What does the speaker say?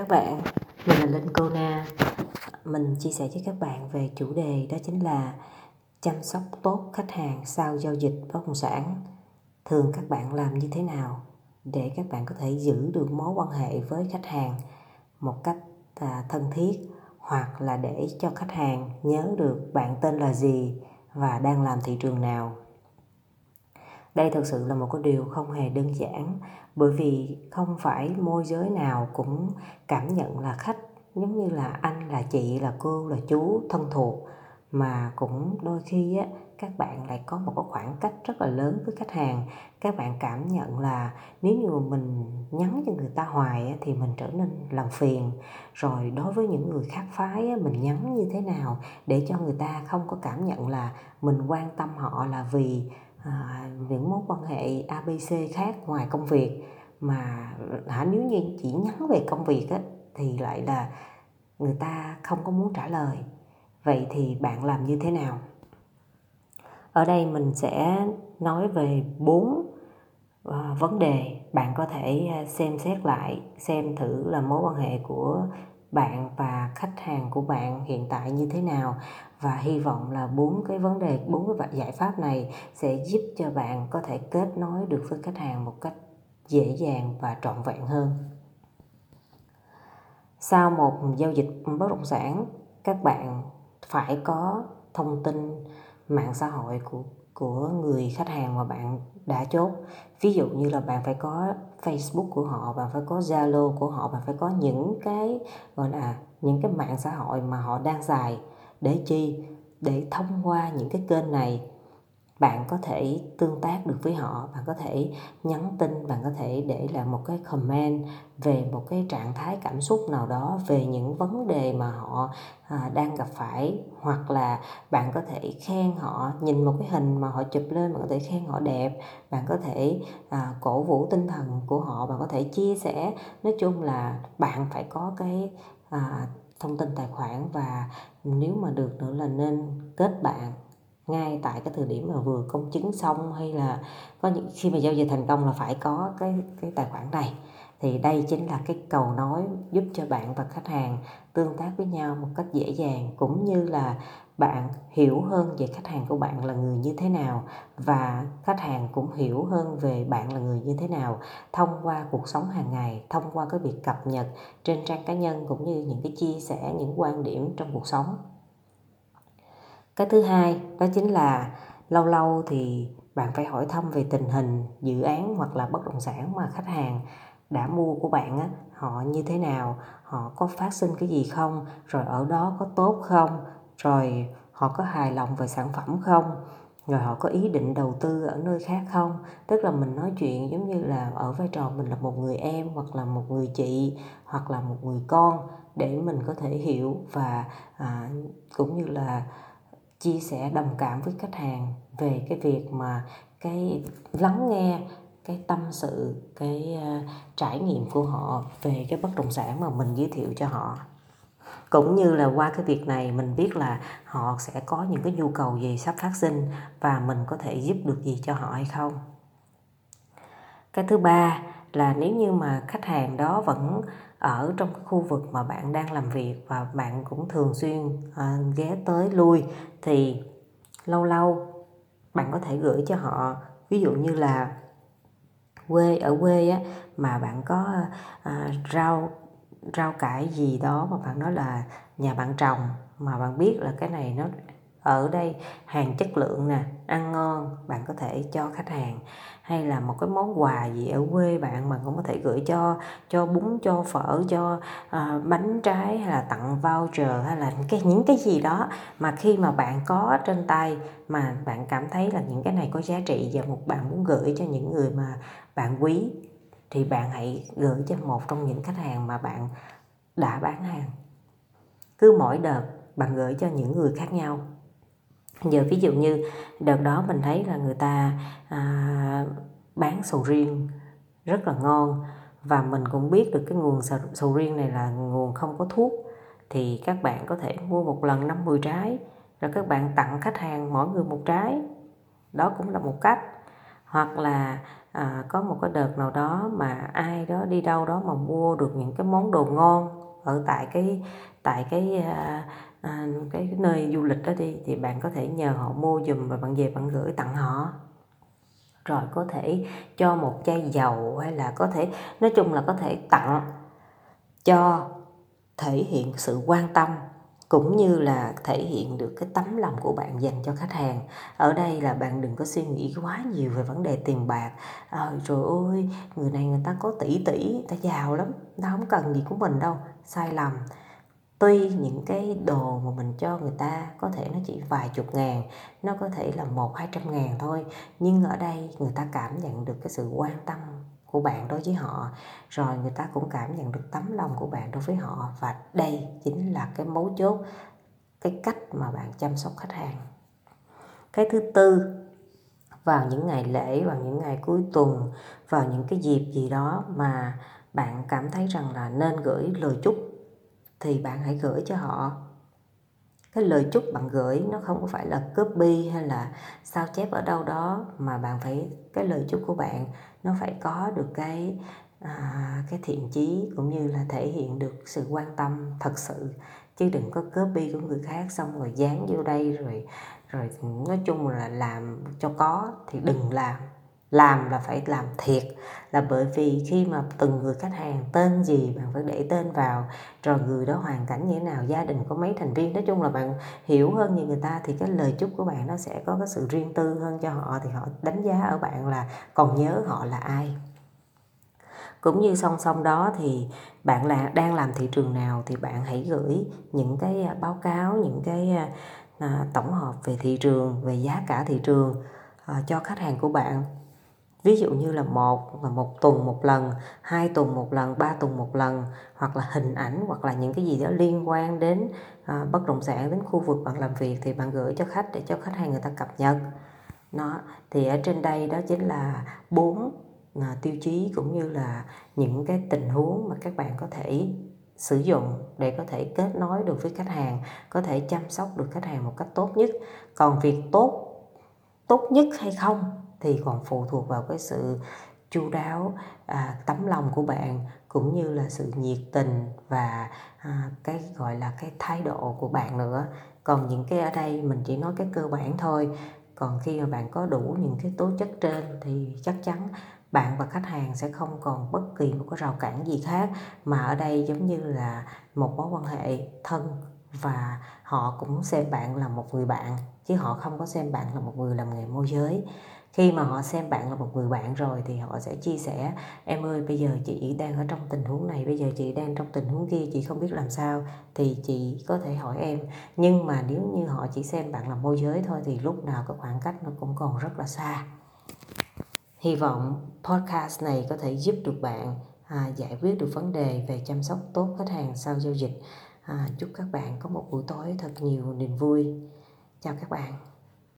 các bạn, mình là Linh Cô Na. Mình chia sẻ với các bạn về chủ đề đó chính là chăm sóc tốt khách hàng sau giao dịch bất động sản. Thường các bạn làm như thế nào để các bạn có thể giữ được mối quan hệ với khách hàng một cách à, thân thiết hoặc là để cho khách hàng nhớ được bạn tên là gì và đang làm thị trường nào đây thực sự là một cái điều không hề đơn giản bởi vì không phải môi giới nào cũng cảm nhận là khách. Giống như là anh là chị là cô là chú thân thuộc. Mà cũng đôi khi á, các bạn lại có một cái khoảng cách rất là lớn với khách hàng. Các bạn cảm nhận là nếu như mà mình nhắn cho người ta hoài á, thì mình trở nên làm phiền. Rồi đối với những người khác phái á, mình nhắn như thế nào để cho người ta không có cảm nhận là mình quan tâm họ là vì à, những mối quan hệ abc khác ngoài công việc. Mà hả nếu như chỉ nhắn về công việc á, thì lại là người ta không có muốn trả lời. Vậy thì bạn làm như thế nào? Ở đây mình sẽ nói về bốn ờ, vấn đề bạn có thể ờ, xem xét lại xem thử là mối quan hệ của bạn và khách hàng của bạn hiện tại như thế nào? Và hy vọng là bốn cái vấn đề, bốn cái giải pháp này sẽ giúp cho bạn có thể kết nối được với khách hàng một cách dễ dàng và trọn vẹn hơn. Sau một giao dịch bất động sản, các bạn phải có thông tin mạng xã hội của của người khách hàng mà bạn đã chốt. Ví dụ như là bạn phải có Facebook của họ, bạn phải có Zalo của họ, bạn phải có những cái, gọi là, những cái mạng xã hội mà họ đang xài để chi? Để thông qua những cái kênh này bạn có thể tương tác được với họ bạn có thể nhắn tin bạn có thể để lại một cái comment về một cái trạng thái cảm xúc nào đó về những vấn đề mà họ à, đang gặp phải. Hoặc là bạn có thể khen họ nhìn một cái hình mà họ chụp lên bạn có thể khen họ đẹp. Bạn có thể à, cổ vũ tinh thần của họ bạn có thể chia sẻ. Nói chung là bạn phải có cái à, thông tin tài khoản và nếu mà được nữa là nên kết bạn ngay tại cái thời điểm mà vừa công chứng xong hay là có những, khi mà giao dịch thành công là phải có cái cái tài khoản này. Thì đây chính là cái cầu nối giúp cho bạn và khách hàng tương tác với nhau một cách dễ dàng, cũng như là bạn hiểu hơn về khách hàng của bạn là người như thế nào và khách hàng cũng hiểu hơn về bạn là người như thế nào thông qua cuộc sống hàng ngày, thông qua cái việc cập nhật trên trang cá nhân, cũng như những cái chia sẻ, những quan điểm trong cuộc sống cái thứ hai đó chính là lâu lâu thì bạn phải hỏi thăm về tình hình dự án hoặc là bất động sản mà khách hàng đã mua của bạn á họ như thế nào họ có phát sinh cái gì không rồi ở đó có tốt không rồi họ có hài lòng về sản phẩm không rồi họ có ý định đầu tư ở nơi khác không. Tức là mình nói chuyện giống như là ở vai trò mình là một người em hoặc là một người chị hoặc là một người con để mình có thể hiểu và à, cũng như là chia sẻ đồng cảm với khách hàng về cái việc mà cái lắng nghe cái tâm sự cái uh, trải nghiệm của họ về cái bất động sản mà mình giới thiệu cho họ. Cũng như là qua cái việc này mình biết là họ sẽ có những cái nhu cầu gì sắp phát sinh và mình có thể giúp được gì cho họ hay không. Cái thứ ba là nếu như mà khách hàng đó vẫn ở trong cái khu vực mà bạn đang làm việc và bạn cũng thường xuyên à, ghé tới lui thì lâu lâu bạn có thể gửi cho họ. Ví dụ như là quê ở quê á mà bạn có à, rau rau cải gì đó mà bạn nói là nhà bạn trồng mà bạn biết là cái này nó ở đây hàng chất lượng nè ăn ngon bạn có thể cho khách hàng hay là một cái món quà gì ở quê bạn mà cũng có thể gửi cho cho bún cho phở cho uh, bánh trái hay là tặng voucher hay là cái những cái gì đó mà khi mà bạn có trên tay mà bạn cảm thấy là những cái này có giá trị và một bạn muốn gửi cho những người mà bạn quý thì bạn hãy gửi cho một trong những khách hàng mà bạn đã bán hàng. Cứ mỗi đợt bạn gửi cho những người khác nhau giờ ví dụ như đợt đó mình thấy là người ta à, bán sầu riêng rất là ngon và mình cũng biết được cái nguồn sầu riêng này là nguồn không có thuốc thì các bạn có thể mua một lần 50 trái rồi các bạn tặng khách hàng mỗi người một trái. Đó cũng là một cách. Hoặc là à, có một cái đợt nào đó mà ai đó đi đâu đó mà mua được những cái món đồ ngon ở tại cái tại cái à, à, cái nơi du lịch đó đi thì bạn có thể nhờ họ mua giùm và bạn về bạn gửi tặng họ. Rồi có thể cho một chai dầu hay là có thể nói chung là có thể tặng cho thể hiện sự quan tâm cũng như là thể hiện được cái tấm lòng của bạn dành cho khách hàng. Ở đây là bạn đừng có suy nghĩ quá nhiều về vấn đề tiền bạc. Ờ, à, rồi ôi người này người ta có tỷ tỷ ta giàu lắm ta không cần gì của mình đâu sai lầm. Tuy những cái đồ mà mình cho người ta có thể nó chỉ vài chục ngàn nó có thể là một hai trăm ngàn thôi nhưng ở đây người ta cảm nhận được cái sự quan tâm của bạn đối với họ. Rồi người ta cũng cảm nhận được tấm lòng của bạn đối với họ. Và đây chính là cái mấu chốt, cái cách mà bạn chăm sóc khách hàng. Cái thứ tư, vào những ngày lễ, vào những ngày cuối tuần, vào những cái dịp gì đó mà bạn cảm thấy rằng là nên gửi lời chúc, thì bạn hãy gửi cho họ cái lời chúc bạn gửi nó không phải là copy hay là sao chép ở đâu đó mà bạn phải cái lời chúc của bạn nó phải có được cái à, cái thiện chí cũng như là thể hiện được sự quan tâm thật sự. Chứ đừng có copy của người khác xong rồi dán vô đây rồi rồi nói chung là làm cho có thì đừng làm làm là phải làm thiệt. Là bởi vì khi mà từng người khách hàng tên gì bạn phải để tên vào rồi người đó hoàn cảnh như thế nào gia đình có mấy thành viên nói chung là bạn hiểu hơn như người ta thì cái lời chúc của bạn nó sẽ có cái sự riêng tư hơn cho họ thì họ đánh giá ở bạn là còn nhớ họ là ai. Cũng như song song đó thì bạn là đang làm thị trường nào thì bạn hãy gửi những cái à, báo cáo những cái à, à, tổng hợp về thị trường về giá cả thị trường à, cho khách hàng của bạn ví dụ như là một là một tuần một lần hai tuần một lần ba tuần một lần hoặc là hình ảnh hoặc là những cái gì đó liên quan đến à, bất động sản đến khu vực bạn làm việc thì bạn gửi cho khách để cho khách hàng người ta cập nhật. Nó thì ở trên đây đó chính là bốn à, tiêu chí cũng như là những cái tình huống mà các bạn có thể sử dụng để có thể kết nối được với khách hàng có thể chăm sóc được khách hàng một cách tốt nhất. Còn việc tốt tốt nhất hay không thì còn phụ thuộc vào cái sự chu đáo à, tấm lòng của bạn cũng như là sự nhiệt tình và à, cái gọi là cái thái độ của bạn nữa. Còn những cái ở đây mình chỉ nói cái cơ bản thôi. Còn khi mà bạn có đủ những cái tố chất trên thì chắc chắn bạn và khách hàng sẽ không còn bất kỳ một cái rào cản gì khác. Mà ở đây giống như là một mối quan hệ thân và họ cũng xem bạn là một người bạn chứ họ không có xem bạn là một người làm nghề môi giới. Khi mà họ xem bạn là một người bạn rồi thì họ sẽ chia sẻ em ơi bây giờ chị đang ở trong tình huống này bây giờ chị đang trong tình huống kia chị không biết làm sao thì chị có thể hỏi em. Nhưng mà nếu như họ chỉ xem bạn là môi giới thôi thì lúc nào cái khoảng cách nó cũng còn rất là xa. Hy vọng podcast này có thể giúp được bạn à, giải quyết được vấn đề về chăm sóc tốt khách hàng sau giao dịch à, chúc các bạn có một buổi tối thật nhiều niềm vui. Chào các bạn.